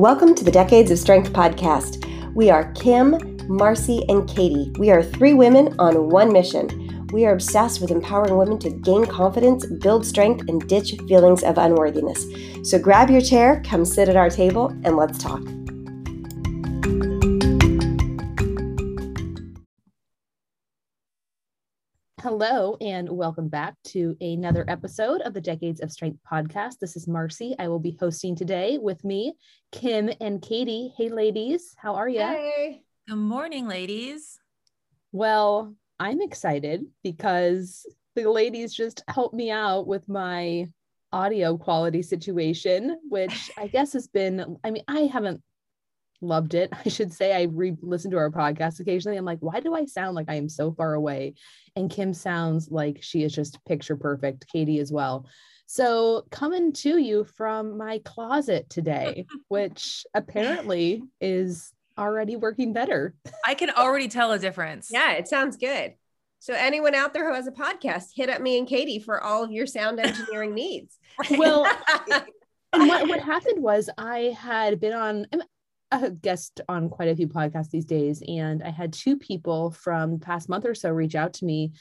Welcome to the Decades of Strength podcast. We are Kim, Marcy, and Katie. We are three women on one mission. We are obsessed with empowering women to gain confidence, build strength, and ditch feelings of unworthiness. So grab your chair, come sit at our table, and let's talk. Hello, and welcome back to another episode of the Decades of Strength podcast. This is Marcy. I will be hosting today with me, Kim and Katie. Hey, ladies, how are you? Hey. Good morning, ladies. Well, I'm excited because the ladies just helped me out with my audio quality situation, which I guess has been, I mean, I haven't loved it. I should say I re-listen to our podcast occasionally. I'm like, why do I sound like I am so far away? And Kim sounds like she is just picture perfect. Katie as well. So coming to you from my closet today, which apparently is already working better. I can already tell a difference. Yeah, it sounds good. So anyone out there who has a podcast, hit up me and Katie for all of your sound engineering needs. Well, and what, what happened was I had been on a guest on quite a few podcasts these days, and I had two people from the past month or so reach out to me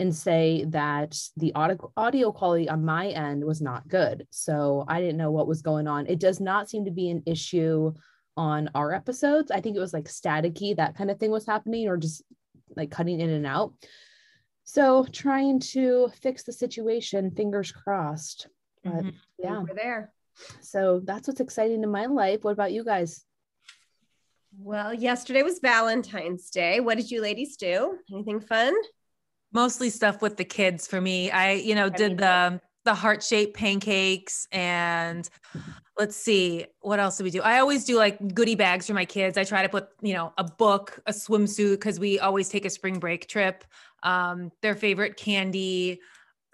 and say that the audio, audio quality on my end was not good. So I didn't know what was going on. It does not seem to be an issue on our episodes. I think it was like staticky, that kind of thing was happening, or just like cutting in and out. So trying to fix the situation, fingers crossed. But mm-hmm. yeah, we're there. So that's what's exciting in my life. What about you guys? Well, yesterday was Valentine's Day. What did you ladies do? Anything fun? Mostly stuff with the kids for me. I, you know, did the the heart-shaped pancakes and let's see what else do we do i always do like goodie bags for my kids i try to put you know a book a swimsuit because we always take a spring break trip um, their favorite candy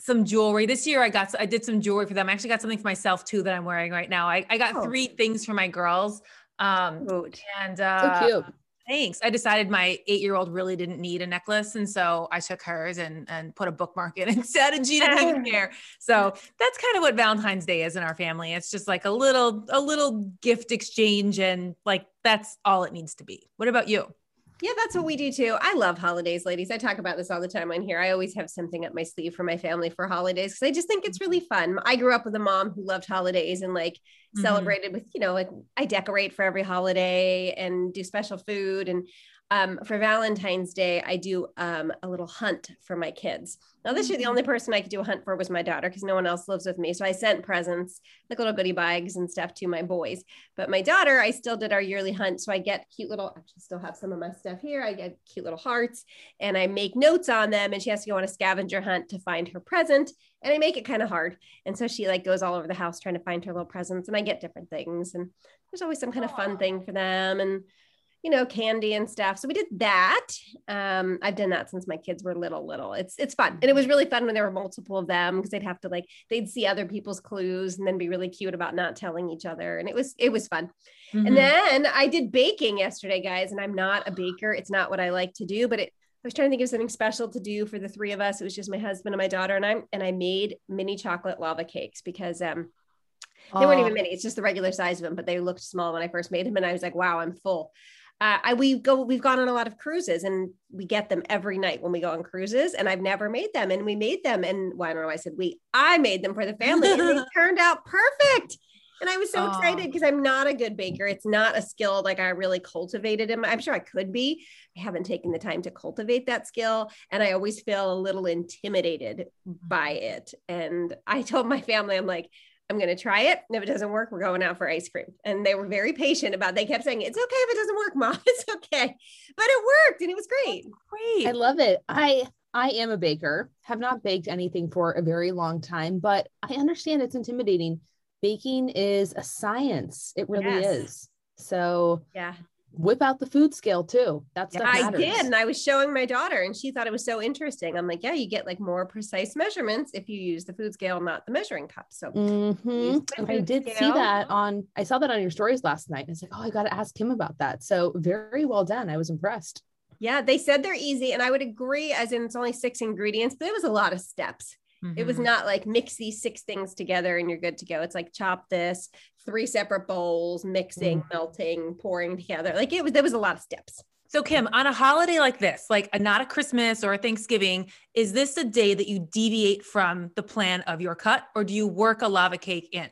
some jewelry this year i got i did some jewelry for them i actually got something for myself too that i'm wearing right now i, I got oh. three things for my girls um, and uh, so cute. Thanks. I decided my eight-year-old really didn't need a necklace, and so I took hers and and put a bookmark in instead, and she didn't even care. So that's kind of what Valentine's Day is in our family. It's just like a little a little gift exchange, and like that's all it needs to be. What about you? Yeah, that's what we do too. I love holidays, ladies. I talk about this all the time on here. I always have something up my sleeve for my family for holidays because I just think it's really fun. I grew up with a mom who loved holidays and like mm-hmm. celebrated with, you know, like I decorate for every holiday and do special food. And um, for Valentine's Day, I do um, a little hunt for my kids. Now, this year, the only mm-hmm. person I could do a hunt for was my daughter because no one else lives with me. So I sent presents, like little goodie bags and stuff to my boys. But my daughter, I still did our yearly hunt. So I get cute little, I actually still have some of my stuff here. I get cute little hearts and I make notes on them. And she has to go on a scavenger hunt to find her present. And I make it kind of hard. And so she like goes all over the house trying to find her little presents. And I get different things. And there's always some kind of fun thing for them. And you know, candy and stuff. So we did that. Um, I've done that since my kids were little, little. It's it's fun. And it was really fun when there were multiple of them because they'd have to like they'd see other people's clues and then be really cute about not telling each other. And it was it was fun. Mm-hmm. And then I did baking yesterday, guys. And I'm not a baker. It's not what I like to do, but it I was trying to think of something special to do for the three of us. It was just my husband and my daughter and I, and I made mini chocolate lava cakes because um they weren't even mini. It's just the regular size of them, but they looked small when I first made them. And I was like, wow, I'm full uh, I we go we've gone on a lot of cruises and we get them every night when we go on cruises and I've never made them and we made them and well, I don't know I said we I made them for the family and they turned out perfect. And I was so excited because I'm not a good baker. It's not a skill like I really cultivated in I'm sure I could be. I haven't taken the time to cultivate that skill and I always feel a little intimidated by it. And I told my family I'm like I'm going to try it. And if it doesn't work, we're going out for ice cream. And they were very patient about it. They kept saying, it's okay if it doesn't work, mom. It's okay. But it worked and it was great. Great. I love it. I I am a baker, have not baked anything for a very long time, but I understand it's intimidating. Baking is a science. It really yes. is. So yeah, whip out the food scale too. That's yeah, I did, and I was showing my daughter, and she thought it was so interesting. I'm like, yeah, you get like more precise measurements if you use the food scale, not the measuring cup. So mm-hmm. I did scale. see that on. I saw that on your stories last night. And It's like, oh, I got to ask him about that. So very well done. I was impressed. Yeah, they said they're easy, and I would agree. As in, it's only six ingredients, but it was a lot of steps. It was Mhm. not like mix these six things together and you're good to go. It's like chop this, three separate bowls, mixing, Mm. melting, pouring together. Like it was, there was a lot of steps. So, Kim, on a holiday like this, like a, not a Christmas or a Thanksgiving, is this a day that you deviate from the plan of your cut, or do you work a lava cake in?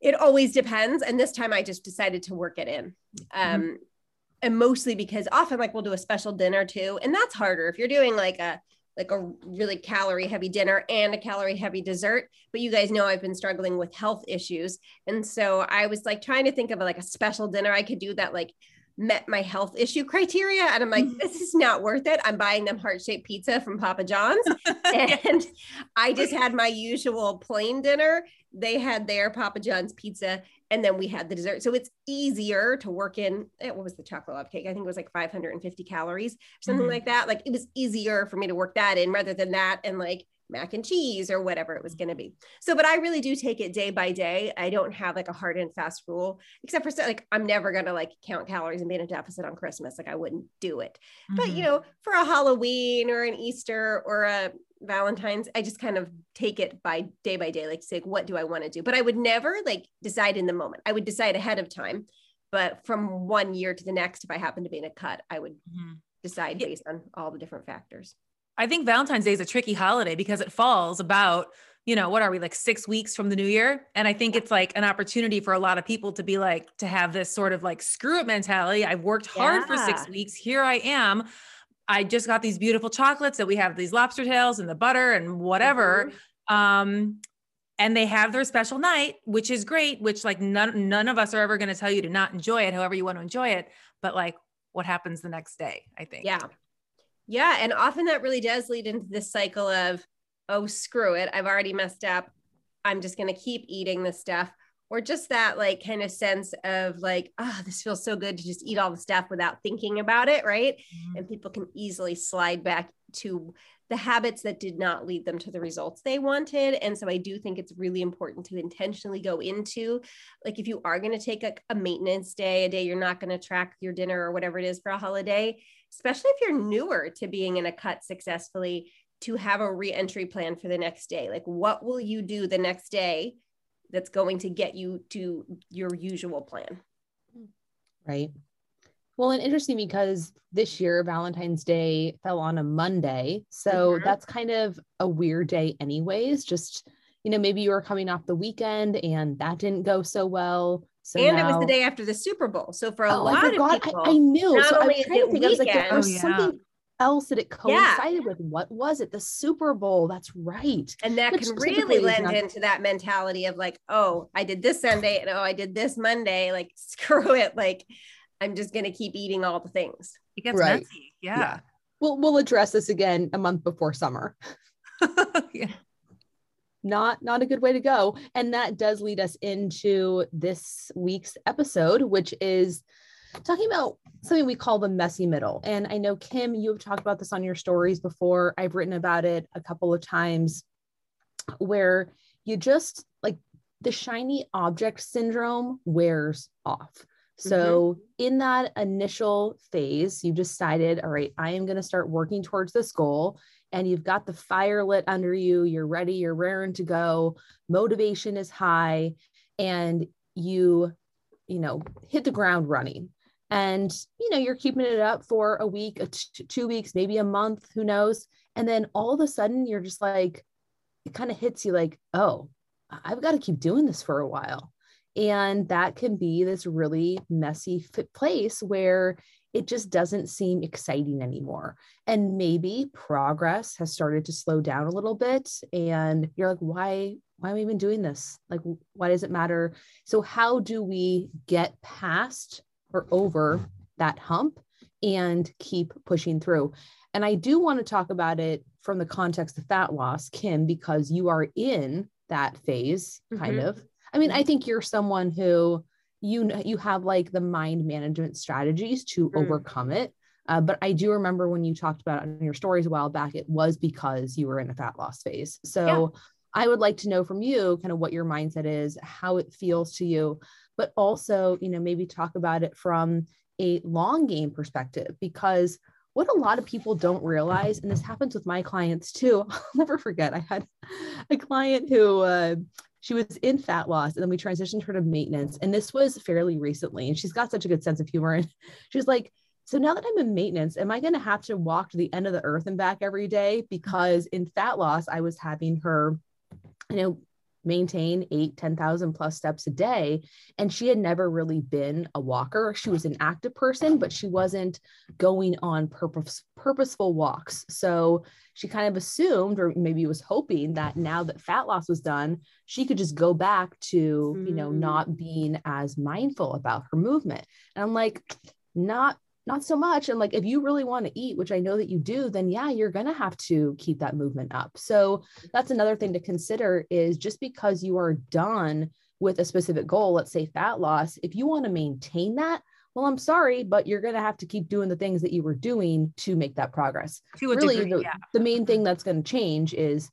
It always depends. And this time I just decided to work it in. Um, and mostly because often like we'll do a special dinner too. And that's harder if you're doing like a like a really calorie heavy dinner and a calorie heavy dessert. But you guys know I've been struggling with health issues. And so I was like trying to think of like a special dinner I could do that like met my health issue criteria. And I'm like, this is not worth it. I'm buying them heart shaped pizza from Papa John's. And I just had my usual plain dinner. They had their Papa John's pizza, and then we had the dessert. So it's easier to work in. eh, What was the chocolate love cake? I think it was like 550 calories, something Mhm. like that. Like it was easier for me to work that in rather than that and like mac and cheese or whatever it was going to be. So, but I really do take it day by day. I don't have like a hard and fast rule, except for like I'm never going to like count calories and be in a deficit on Christmas. Like I wouldn't do it but Mhm. you know for a halloween or an easter or a valentine's i just kind of take it by day by day like say what do i want to do but i would never like decide in the moment i would decide ahead of time but from one year to the next if i happen to be in a cut i would Mhm. decide based on all the different factors I think Valentine's Day is a tricky holiday because it falls about, you know, what are we like six weeks from the new year? And I think it's like an opportunity for a lot of people to be like, to have this sort of like screw it mentality. I've worked hard for six weeks. Here I am. I just got these beautiful chocolates that we have these lobster tails and the butter and whatever. Mhm. Um, and they have their special night, which is great, which like none, none of us are ever going to tell you to not enjoy it, however you want to enjoy it. But like what happens the next day, I think. yeah yeah and often that really does lead into this cycle of oh screw it i've already messed up i'm just going to keep eating this stuff or just that like kind of sense of like oh this feels so good to just eat all the stuff without thinking about it right Mhm. and people can easily slide back to the habits that did not lead them to the results they wanted and so i do think it's really important to intentionally go into like if you are going to take a, a maintenance day a day you're not going to track your dinner or whatever it is for a holiday especially if you're newer to being in a cut successfully to have a re-entry plan for the next day like what will you do the next day that's going to get you to your usual plan Right. Well, and interesting because this year Valentine's Day fell on a Monday. So Mhm. that's kind of a weird day, anyways. Just, you know, maybe you were coming off the weekend and that didn't go so well. So and it was the day after the super bowl so for a Oh, I lot forgot. of people I, I knew. not so I only was is trying to it think, I was like, there was Oh, yeah. something else that it Yeah. coincided with. What was it? The Super Bowl. That's right. And that Which can really lend not- into that mentality of like, oh, I did this Sunday and oh, I did this Monday. Like, screw it. Like, I'm just going to keep eating all the things. It gets Right. messy. Yeah. We'll we'll address this again a month before summer. yeah. Not not a good way to go. And that does lead us into this week's episode which is talking about something we call the messy middle. And i know kim you have talked about this on your stories before. I've written about it a couple of times where you just like the shiny object syndrome wears off. So mm-hmm. in that initial phase you've decided all right i am going to start working towards this goal and you've got the fire lit under you, you're ready, you're raring to go, motivation is high, and you, you know, hit the ground running. And, you know, you're keeping it up for a week, a t- two weeks, maybe a month, who knows? And then all of a sudden you're just like, it kind of hits you like, oh, I've got to keep doing this for a while. And that can be this really messy place where it just doesn't seem exciting anymore. And maybe progress has started to slow down a little bit. And you're like, why, why am I even doing this? Like, why does it matter? So, how do we get past or over that hump and keep pushing through? And I do want to talk about it from the context of fat loss, Kim, because you are in that phase, kind Mhm. of. I mean, I think you're someone who you you have like the mind management strategies to Mm. overcome it. Uh, but I do remember when you talked about it in your stories a while back, it was because you were in a fat loss phase. So I would like to know from you kind of what your mindset is, how it feels to you, but also, you know, maybe talk about it from a long game perspective because what a lot of people don't realize, and this happens with my clients too. I'll never forget. I had a client who uh, she was in fat loss, and then we transitioned her to maintenance. And this was fairly recently. And she's got such a good sense of humor. And she's like, so now that I'm in maintenance, am I going to have to walk to the end of the earth and back every day? Because in fat loss, I was having her, you know, maintain eight, 10,000 plus steps a day. And she had never really been a walker. She was an active person, but she wasn't going on purpose, purposeful walks. So she kind of assumed, or maybe was hoping that now that fat loss was done, she could just go back to, mm. you know, mm. not being as mindful about her movement. And I'm like, not not so much. And like, if you really want to eat, which I know that you do, then yeah, you're going to have to keep that movement up. So that's another thing to consider is just because you are done with a specific goal, let's say fat loss, if you want to maintain that, well, I'm sorry, but you're going to have to keep doing the things that you were doing to make that progress. To really, degree, the, yeah. the main thing that's going to change is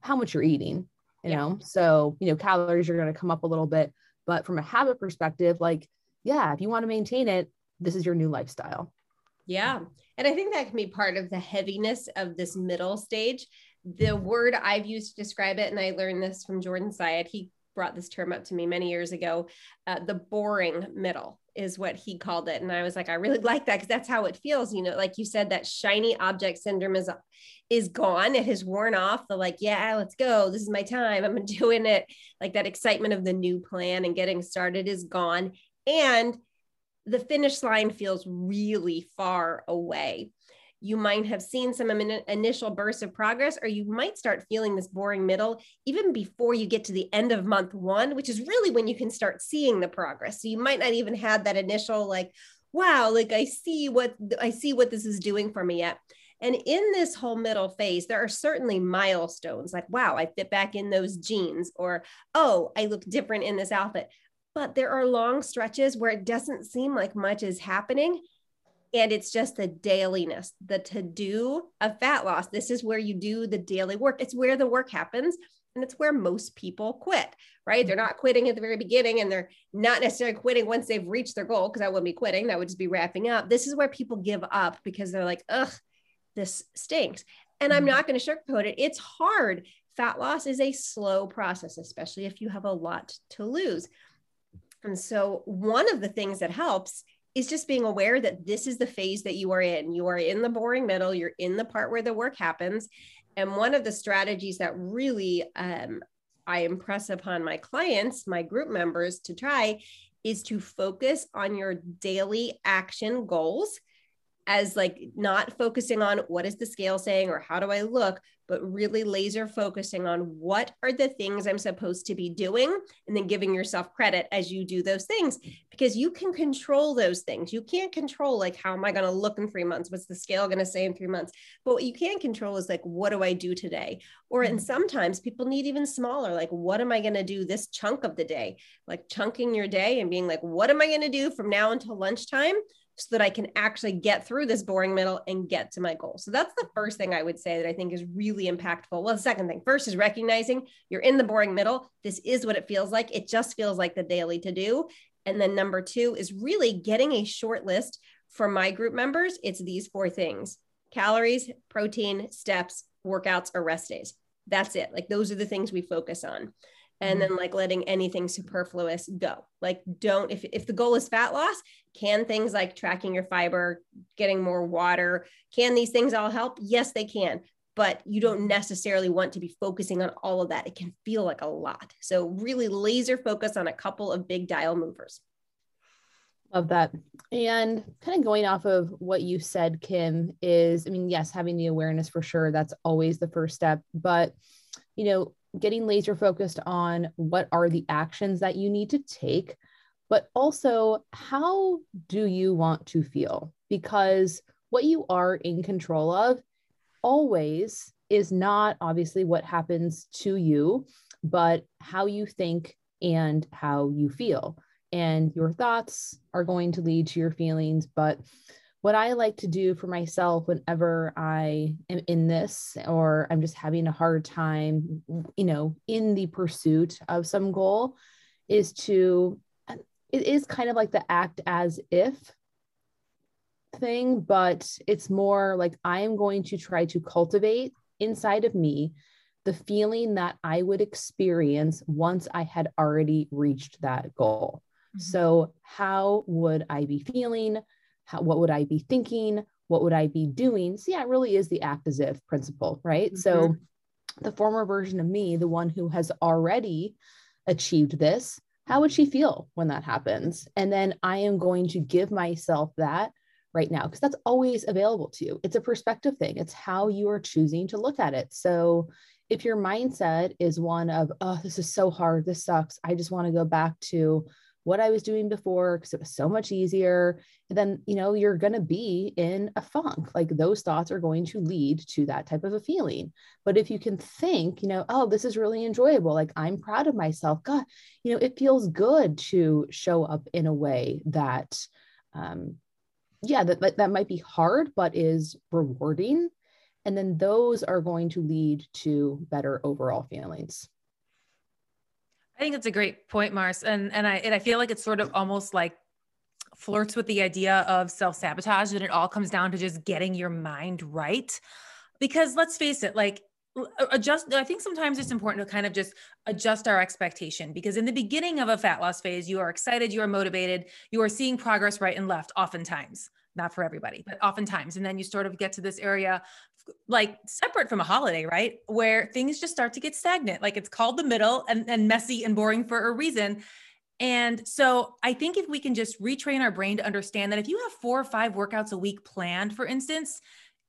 how much you're eating, you yeah. know? So, you know, calories are going to come up a little bit, but from a habit perspective, like, yeah, if you want to maintain it, this is your new lifestyle. Yeah. And I think that can be part of the heaviness of this middle stage. The word I've used to describe it, and I learned this from Jordan Syatt, he brought this term up to me many years ago. Uh, the boring middle is what he called it. And I was like, I really like that because that's how it feels. You know, like you said, that shiny object syndrome is is gone. It has worn off. The like, yeah, let's go. This is my time. I'm doing it. Like that excitement of the new plan and getting started is gone. And the finish line feels really far away. You might have seen some initial bursts of progress, or you might start feeling this boring middle even before you get to the end of month one, which is really when you can start seeing the progress. So you might not even have that initial, like, wow, like I see what I see what this is doing for me yet. And in this whole middle phase, there are certainly milestones like, wow, I fit back in those jeans, or oh, I look different in this outfit but there are long stretches where it doesn't seem like much is happening and it's just the dailiness the to do of fat loss. This is where you do the daily work. It's where the work happens and it's where most people quit right? They're not quitting at the very beginning and they're not necessarily quitting once they've reached their goal because i wouldn't be quitting. That would just be wrapping up. This is where people give up because they're like ugh this stinks. And i'm mm-hmm. not going to sugarcoat it. It's hard. Fat loss is a slow process especially if you have a lot to lose and so, one of the things that helps is just being aware that this is the phase that you are in. You are in the boring middle, you're in the part where the work happens. And one of the strategies that really um, I impress upon my clients, my group members to try is to focus on your daily action goals as like not focusing on what is the scale saying or how do I look, but really laser focusing on what are the things I'm supposed to be doing and then giving yourself credit as you do those things because you can control those things. You can't control like how am I going to look in 3 months? What's the scale going to say in 3 months? But what you can control is like what do I do today? Or and mm-hmm. sometimes people need even smaller like what am I going to do this chunk of the day? Like chunking your day and being like what am I going to do from now until lunchtime? So that I can actually get through this boring middle and get to my goal. So that's the first thing I would say that I think is really impactful. Well, the second thing, first is recognizing you're in the boring middle. This is what it feels like. It just feels like the daily to do. And then number two is really getting a short list for my group members. It's these four things calories, protein, steps, workouts, or rest days. That's it. Like those are the things we focus on and then mm-hmm. like letting anything superfluous go like don't if, if the goal is fat loss can things like tracking your fiber getting more water can these things all help yes they can but you don't necessarily want to be focusing on all of that it can feel like a lot so really laser focus on a couple of big dial movers Love that. And kind of going off of what you said, Kim, is I mean, yes, having the awareness for sure, that's always the first step. But, you know, getting laser focused on what are the actions that you need to take, but also how do you want to feel? Because what you are in control of always is not obviously what happens to you, but how you think and how you feel. And your thoughts are going to lead to your feelings, but what I like to do for myself whenever I am in this or I'm just having a hard time, you know, in the pursuit of some goal is to, it is kind of like the act as if thing, but it's more like I am going to try to cultivate inside of me the feeling that I would experience once I had already reached that goal. Mm-hmm. So, how would I be feeling? How, what would I be thinking? What would I be doing? So, yeah, it really is the act as if principle, right? Mm-hmm. So, the former version of me, the one who has already achieved this, how would she feel when that happens? And then I am going to give myself that right now because that's always available to you. It's a perspective thing, it's how you are choosing to look at it. So if your mindset is one of, oh, this is so hard, this sucks, I just want to go back to what I was doing before because it was so much easier, And then you know you're going to be in a funk. Like those thoughts are going to lead to that type of a feeling. But if you can think, you know, oh, this is really enjoyable. Like I'm proud of myself. God, you know, it feels good to show up in a way that um, yeah, that, that, that might be hard, but is rewarding. And then those are going to lead to better overall feelings. I think it's a great point, Mars. And and I and I feel like it's sort of almost like flirts with the idea of self-sabotage and it all comes down to just getting your mind right. Because let's face it, like adjust i think sometimes it's important to kind of just adjust our expectation because in the beginning of a fat loss phase you are excited you are motivated you are seeing progress right and left oftentimes not for everybody but oftentimes and then you sort of get to this area like separate from a holiday right where things just start to get stagnant like it's called the middle and, and messy and boring for a reason and so I think if we can just retrain our brain to understand that if you have four or five workouts a week planned, for instance,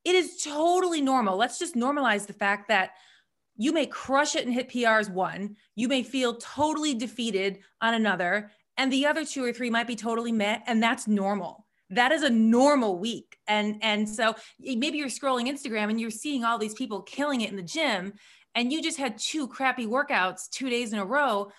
it is totally normal. Let's just normalize the fact that you may crush it and hit PRs one, you may feel totally defeated on another, and the other two or three might be totally met, and that's normal. That is a normal week. And and so maybe you're scrolling Instagram and you're seeing all these people killing it in the gym and you just had two crappy workouts 2 days in a row.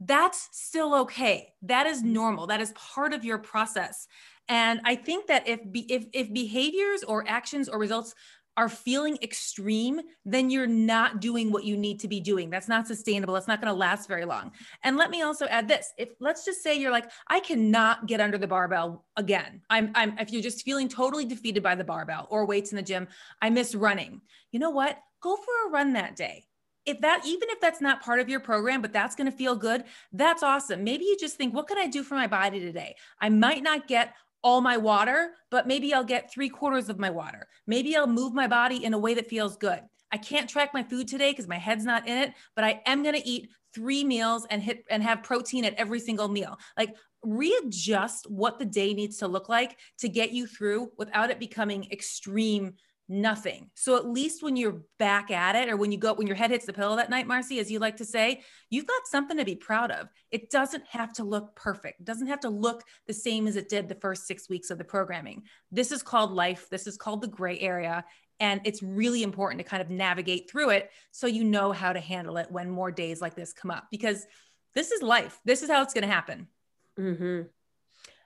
That's still okay. That is normal. That is part of your process. And I think that if be, if if behaviors or actions or results are feeling extreme, then you're not doing what you need to be doing. That's not sustainable. It's not going to last very long. And let me also add this. If let's just say you're like, I cannot get under the barbell again. I'm, I'm if you're just feeling totally defeated by the barbell or weights in the gym, I miss running. You know what? Go for a run that day. If that, even if that's not part of your program, but that's going to feel good, that's awesome. Maybe you just think, what can I do for my body today? I might not get all my water, but maybe I'll get three quarters of my water. Maybe I'll move my body in a way that feels good. I can't track my food today because my head's not in it, but I am going to eat three meals and hit and have protein at every single meal. Like readjust what the day needs to look like to get you through without it becoming extreme nothing. So at least when you're back at it or when you go when your head hits the pillow that night, Marcy, as you like to say, you've got something to be proud of. It doesn't have to look perfect. It doesn't have to look the same as it did the first 6 weeks of the programming. This is called life. This is called the gray area and it's really important to kind of navigate through it so you know how to handle it when more days like this come up because this is life. This is how it's going to happen. hmm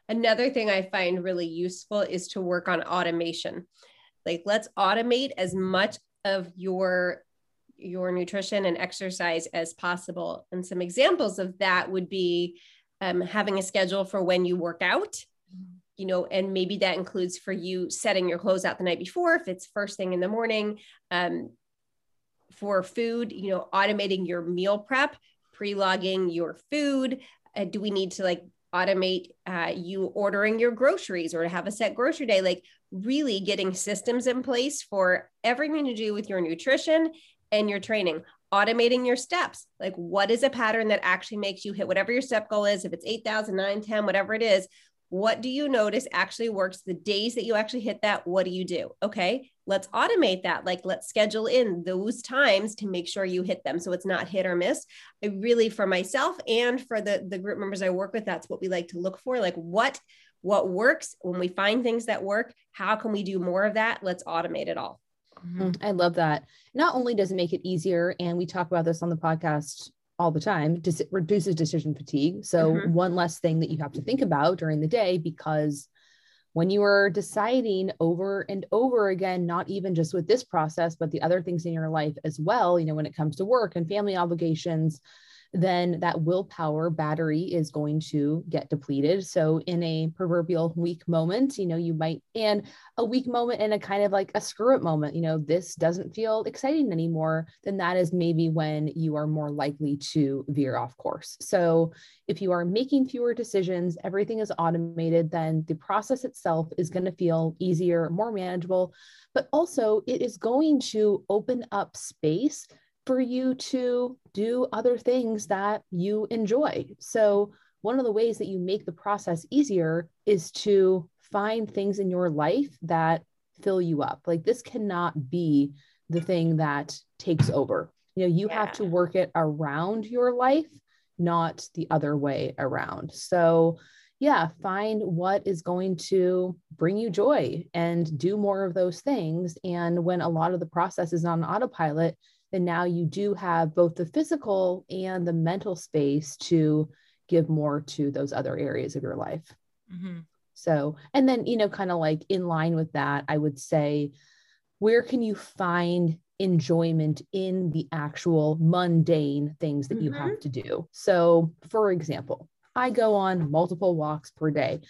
Another thing I find really useful is to work on automation. Like let's automate as much of your your nutrition and exercise as possible. And some examples of that would be um, having a schedule for when you work out, you know, and maybe that includes for you setting your clothes out the night before, if it's first thing in the morning. Um, for food, you know, automating your meal prep, pre logging your food. Uh, do we need to like automate uh, you ordering your groceries or to have a set grocery day? Like, really getting systems in place for everything to do with your nutrition and your training automating your steps like what is a pattern that actually makes you hit whatever your step goal is if it's 8000 9 10 whatever it is what do you notice actually works the days that you actually hit that? What do you do? Okay let's automate that. Like let's schedule in those times to make sure you hit them so it's not hit or miss. I really for myself and for the the group members i work with that's what we like to look for. Like what what works when we find things that work how can we do more of that? Let's automate it all. Mm-hmm. i love that. Not only does it make it easier and we talk about this on the podcast all the time it reduces decision fatigue so mm-hmm. one less thing that you have to think about during the day because when you are deciding over and over again not even just with this process but the other things in your life as well you know when it comes to work and family obligations then that willpower battery is going to get depleted. So, in a proverbial weak moment, you know, you might, and a weak moment and a kind of like a screw it moment, you know, this doesn't feel exciting anymore, then that is maybe when you are more likely to veer off course. So, if you are making fewer decisions, everything is automated, then the process itself is going to feel easier, more manageable, but also it is going to open up space for you to do other things that you enjoy. So, one of the ways that you make the process easier is to find things in your life that fill you up. Like, this cannot be the thing that takes over. You know, you yeah. have to work it around your life, not the other way around. So, yeah, find what is going to bring you joy and do more of those things. And when a lot of the process is on autopilot, then now you do have both the physical and the mental space to give more to those other areas of your life. Mm-hmm. So, and then, you know, kind of like in line with that, I would say, where can you find enjoyment in the actual mundane things that mm-hmm. you have mm-hmm. to do? So, for example, I go on multiple walks per day.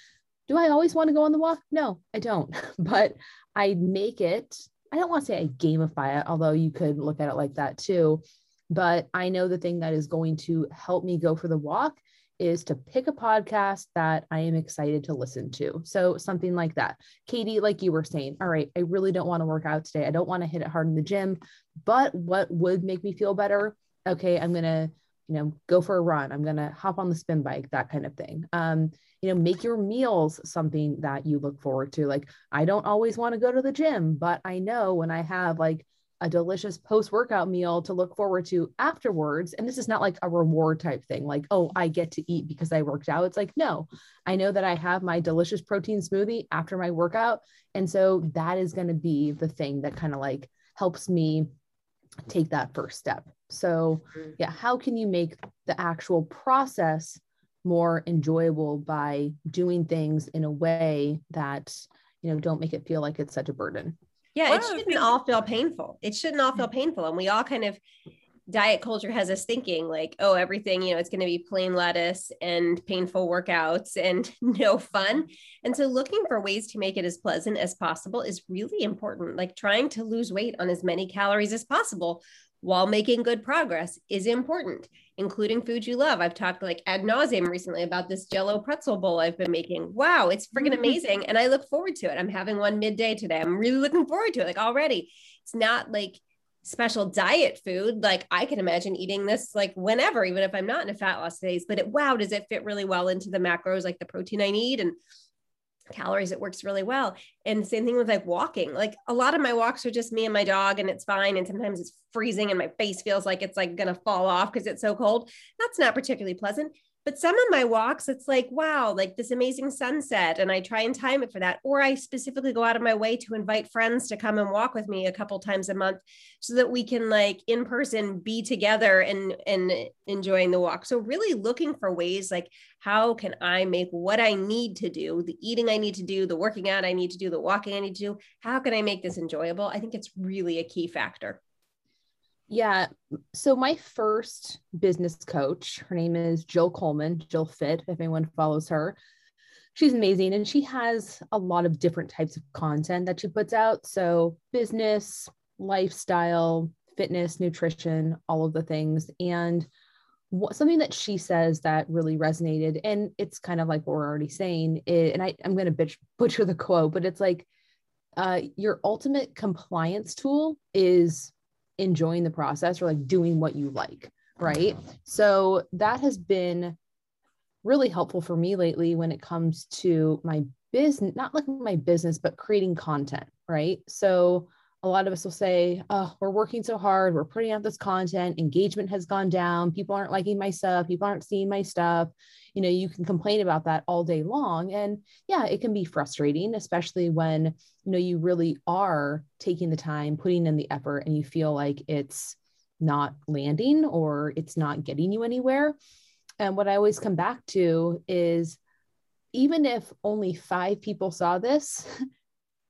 Do I always want to go on the walk? No, I don't. But I make it I don't want to say I gamify it, although you could look at it like that too. But I know the thing that is going to help me go for the walk is to pick a podcast that I am excited to listen to. So something like that. Katie, like you were saying, all right, I really don't want to work out today. I don't want to hit it hard in the gym, but what would make me feel better? Okay, I'm going to, you know, go for a run. I'm going to hop on the spin bike, that kind of thing. Um, you know make your meals something that you look forward to like i don't always want to go to the gym but i know when i have like a delicious post workout meal to look forward to afterwards and this is not like a reward type thing like oh i get to eat because i worked out it's like no i know that i have my delicious protein smoothie after my workout and so that is going to be the thing that kind of like helps me take that first step so mm-hmm. yeah how can you make the actual process more enjoyable by doing things in a way that you know don't make it feel like it's such a burden? Yeah it shouldn't all feel painful. It shouldn't all feel painful and we all kind of diet culture has us thinking like oh everything you know it's going to be plain lettuce and painful workouts and no fun. And so looking for ways to make it as pleasant as possible is really important like trying to lose weight on as many calories as possible while making good progress is important, including foods you love. I've talked like ad nauseum recently about this jello pretzel bowl I've been making. Wow, it's freaking mm-hmm. amazing. And I look forward to it. I'm having one midday today. I'm really looking forward to it. Like already, it's not like special diet food. Like I can imagine eating this like whenever, even if I'm not in a fat loss phase, but it, wow, does it fit really well into the macros, like the protein I need? And calories it works really well. And same thing with like walking. Like a lot of my walks are just me and my dog and it's fine. And sometimes it's freezing and my face feels like it's like gonna fall off because it's so cold. That's not particularly pleasant but some of my walks, it's like, wow, like this amazing sunset. And I try and time it for that. Or I specifically go out of my way to invite friends to come and walk with me a couple times a month so that we can like in person be together and and enjoying the walk. So really looking for ways like how can I make what I need to do, the eating I need to do, the working out I need to do, the walking I need to do, how can I make this enjoyable? I think it's really a key factor. Yeah. So my first business coach, her name is Jill Coleman, Jill Fit, if anyone follows her. She's amazing and she has a lot of different types of content that she puts out. So business, lifestyle, fitness, nutrition, all of the things. And what, something that she says that really resonated, and it's kind of like what we're already saying, and I, I'm going to butcher the quote, but it's like uh, your ultimate compliance tool is enjoying the process or like doing what you like. Right. So that has been really helpful for me lately when it comes to my business, not like my business, but creating content. Right. So a lot of us will say, oh, we're working so hard. We're putting out this content. Engagement has gone down. People aren't liking my stuff. People aren't seeing my stuff. You know, you can complain about that all day long. And yeah, it can be frustrating, especially when, you know, you really are taking the time, putting in the effort, and you feel like it's not landing or it's not getting you anywhere. And what I always come back to is even if only five people saw this,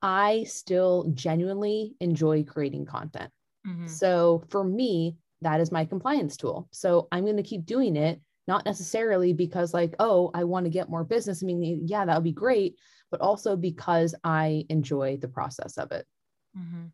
I still genuinely enjoy creating content. Mm-hmm. So for me, that is my compliance tool. So I'm going to keep doing it, not necessarily because, like, oh, I want to get more business. I mean, yeah, that would be great, but also because I enjoy the process of it. Mm-hmm.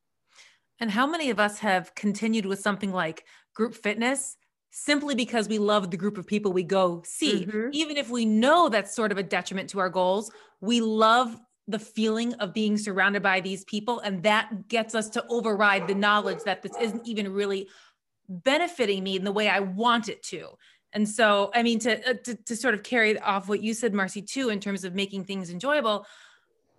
And how many of us have continued with something like group fitness simply because we love the group of people we go see? Mm-hmm. Even if we know that's sort of a detriment to our goals, we love the feeling of being surrounded by these people. And that gets us to override the knowledge that this isn't even really benefiting me in the way I want it to. And so, I mean, to, uh, to, to sort of carry off what you said, Marcy, too, in terms of making things enjoyable,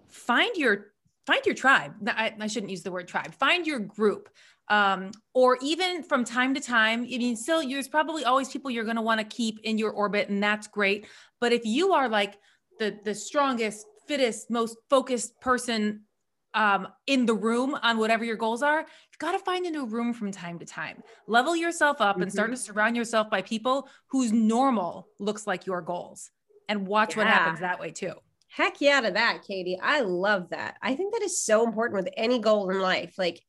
find your find your tribe. I, I shouldn't use the word tribe. Find your group. Um, or even from time to time, I mean, still, there's probably always people you're going to want to keep in your orbit, and that's great. But if you are like the the strongest, fittest, most focused person um, in the room on whatever your goals are, you've got to find a new room from time to time. Level yourself up mm-hmm. and start to mm-hmm. surround yourself by people whose normal looks like your goals, and watch yeah. what happens that way too. Heck yeah to that, Katie. I love that. I think that is so important with any goal in life. Like,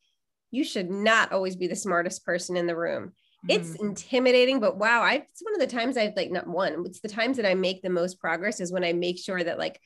you should not always be the smartest person in the room. It's mm-hmm. intimidating, but wow, I it's one of the times I've like not one, it's the times that I make the most progress is when I make sure that like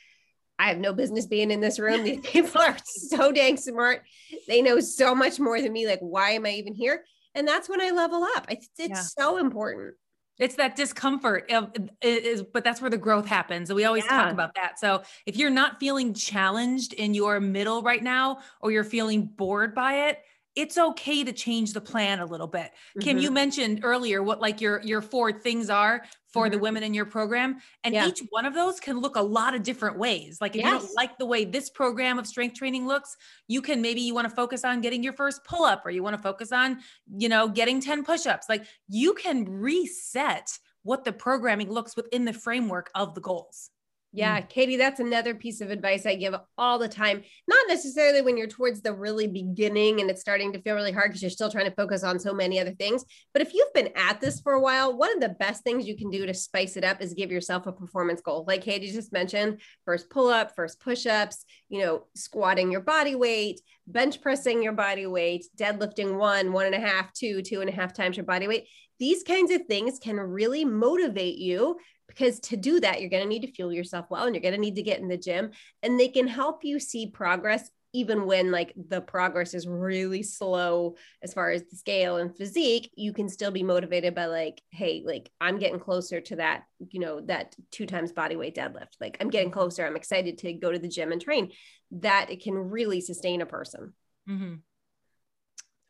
I have no business being in this room. These people are so dang smart. They know so much more than me. Like, why am I even here? And that's when I level up. It's, it's yeah. so important it's that discomfort of is but that's where the growth happens and we always yeah. talk about that so if you're not feeling challenged in your middle right now or you're feeling bored by it it's okay to change the plan a little bit. Mm-hmm. Kim, you mm-hmm. mentioned earlier what like your your four things are for mm-hmm. the women in your program and yeah. each one of those can look a lot of different ways. Like if yes. you don't like the way this program of strength training looks, you can maybe you want to focus on getting your first pull up or you want to focus on, you know, getting 10 push-ups. Like you can reset what the programming looks within the framework of the goals. Yeah, mm. Katie, that's another piece of advice I give all the time. Not necessarily when you're towards the really beginning and it's starting to feel really hard because you're still trying to focus on so many other things. But if you've been at this for a while, one of the best things you can do to spice it up is give yourself a performance goal. Like Katie just mentioned, first pull up, first push ups, you know, squatting your body weight, bench pressing your body weight, deadlifting one, one and a half, two, two and a half times your body weight. These kinds of things can really motivate you because to do that you're going to need to fuel yourself well and you're going to need to get in the gym and they can help you see progress even when like the progress is really slow as far as the scale and physique you can still be motivated by like hey like i'm getting closer to that you know that two times body weight deadlift. Like i'm getting closer i'm excited to go to the gym and train. That it can really sustain a person. Mm-hmm.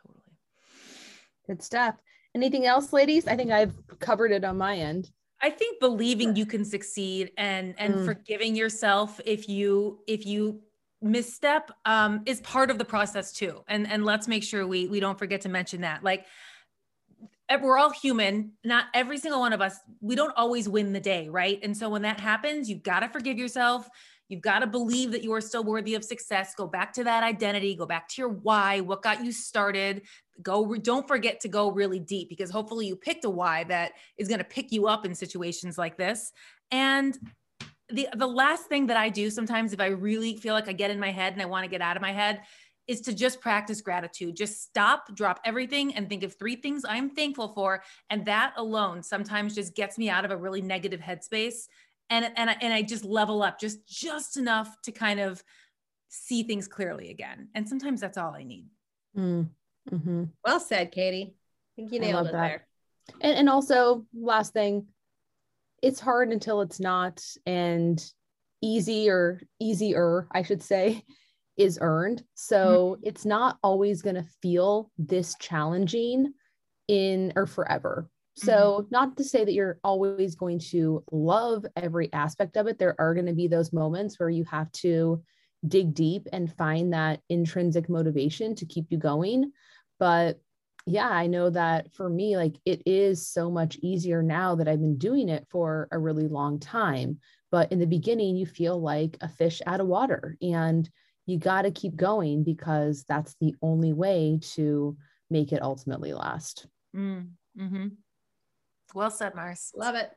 totally. Good stuff. Anything else ladies? I think i've covered it on my end I think believing you can succeed and and mm. forgiving yourself if you if you misstep um, is part of the process too. And and let's make sure we we don't forget to mention that. Like we're all human. Not every single one of us. We don't always win the day, right? And so when that happens, you've got to forgive yourself. You've got to believe that you are still worthy of success. Go back to that identity, go back to your why, what got you started. Go don't forget to go really deep because hopefully you picked a why that is going to pick you up in situations like this. And the the last thing that I do sometimes if I really feel like I get in my head and I want to get out of my head is to just practice gratitude. Just stop, drop everything, and think of three things I'm thankful for. And that alone sometimes just gets me out of a really negative headspace and and I, and I just level up just just enough to kind of see things clearly again. And sometimes that's all I need. Mm, mm-hmm. Well said, Katie. I think you nailed it that. there. And, and also, last thing, it's hard until it's not, and easy or easier, I should say, is earned. So mm-hmm. it's not always going to feel this challenging in or forever. So, mm-hmm. not to say that you're always going to love every aspect of it. There are going to be those moments where you have to dig deep and find that intrinsic motivation to keep you going. But yeah, I know that for me, like it is so much easier now that I've been doing it for a really long time. But in the beginning, you feel like a fish out of water and you got to keep going because that's the only way to make it ultimately last. Mm, mm-hmm. Well said, Mars. Love it.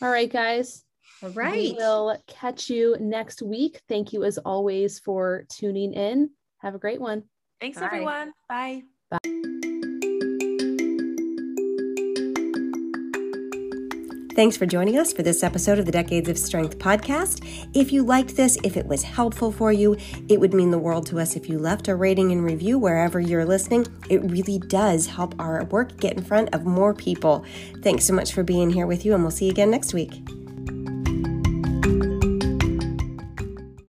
All right, guys. All right. We'll catch you next week. Thank you as always for tuning in. Have a great one. Thanks, Bye. everyone. Bye. Bye. Thanks for joining us for this episode of the Decades of Strength podcast. If you liked this, if it was helpful for you, it would mean the world to us if you left a rating and review wherever you're listening. It really does help our work get in front of more people. Thanks so much for being here with you, and we'll see you again next week.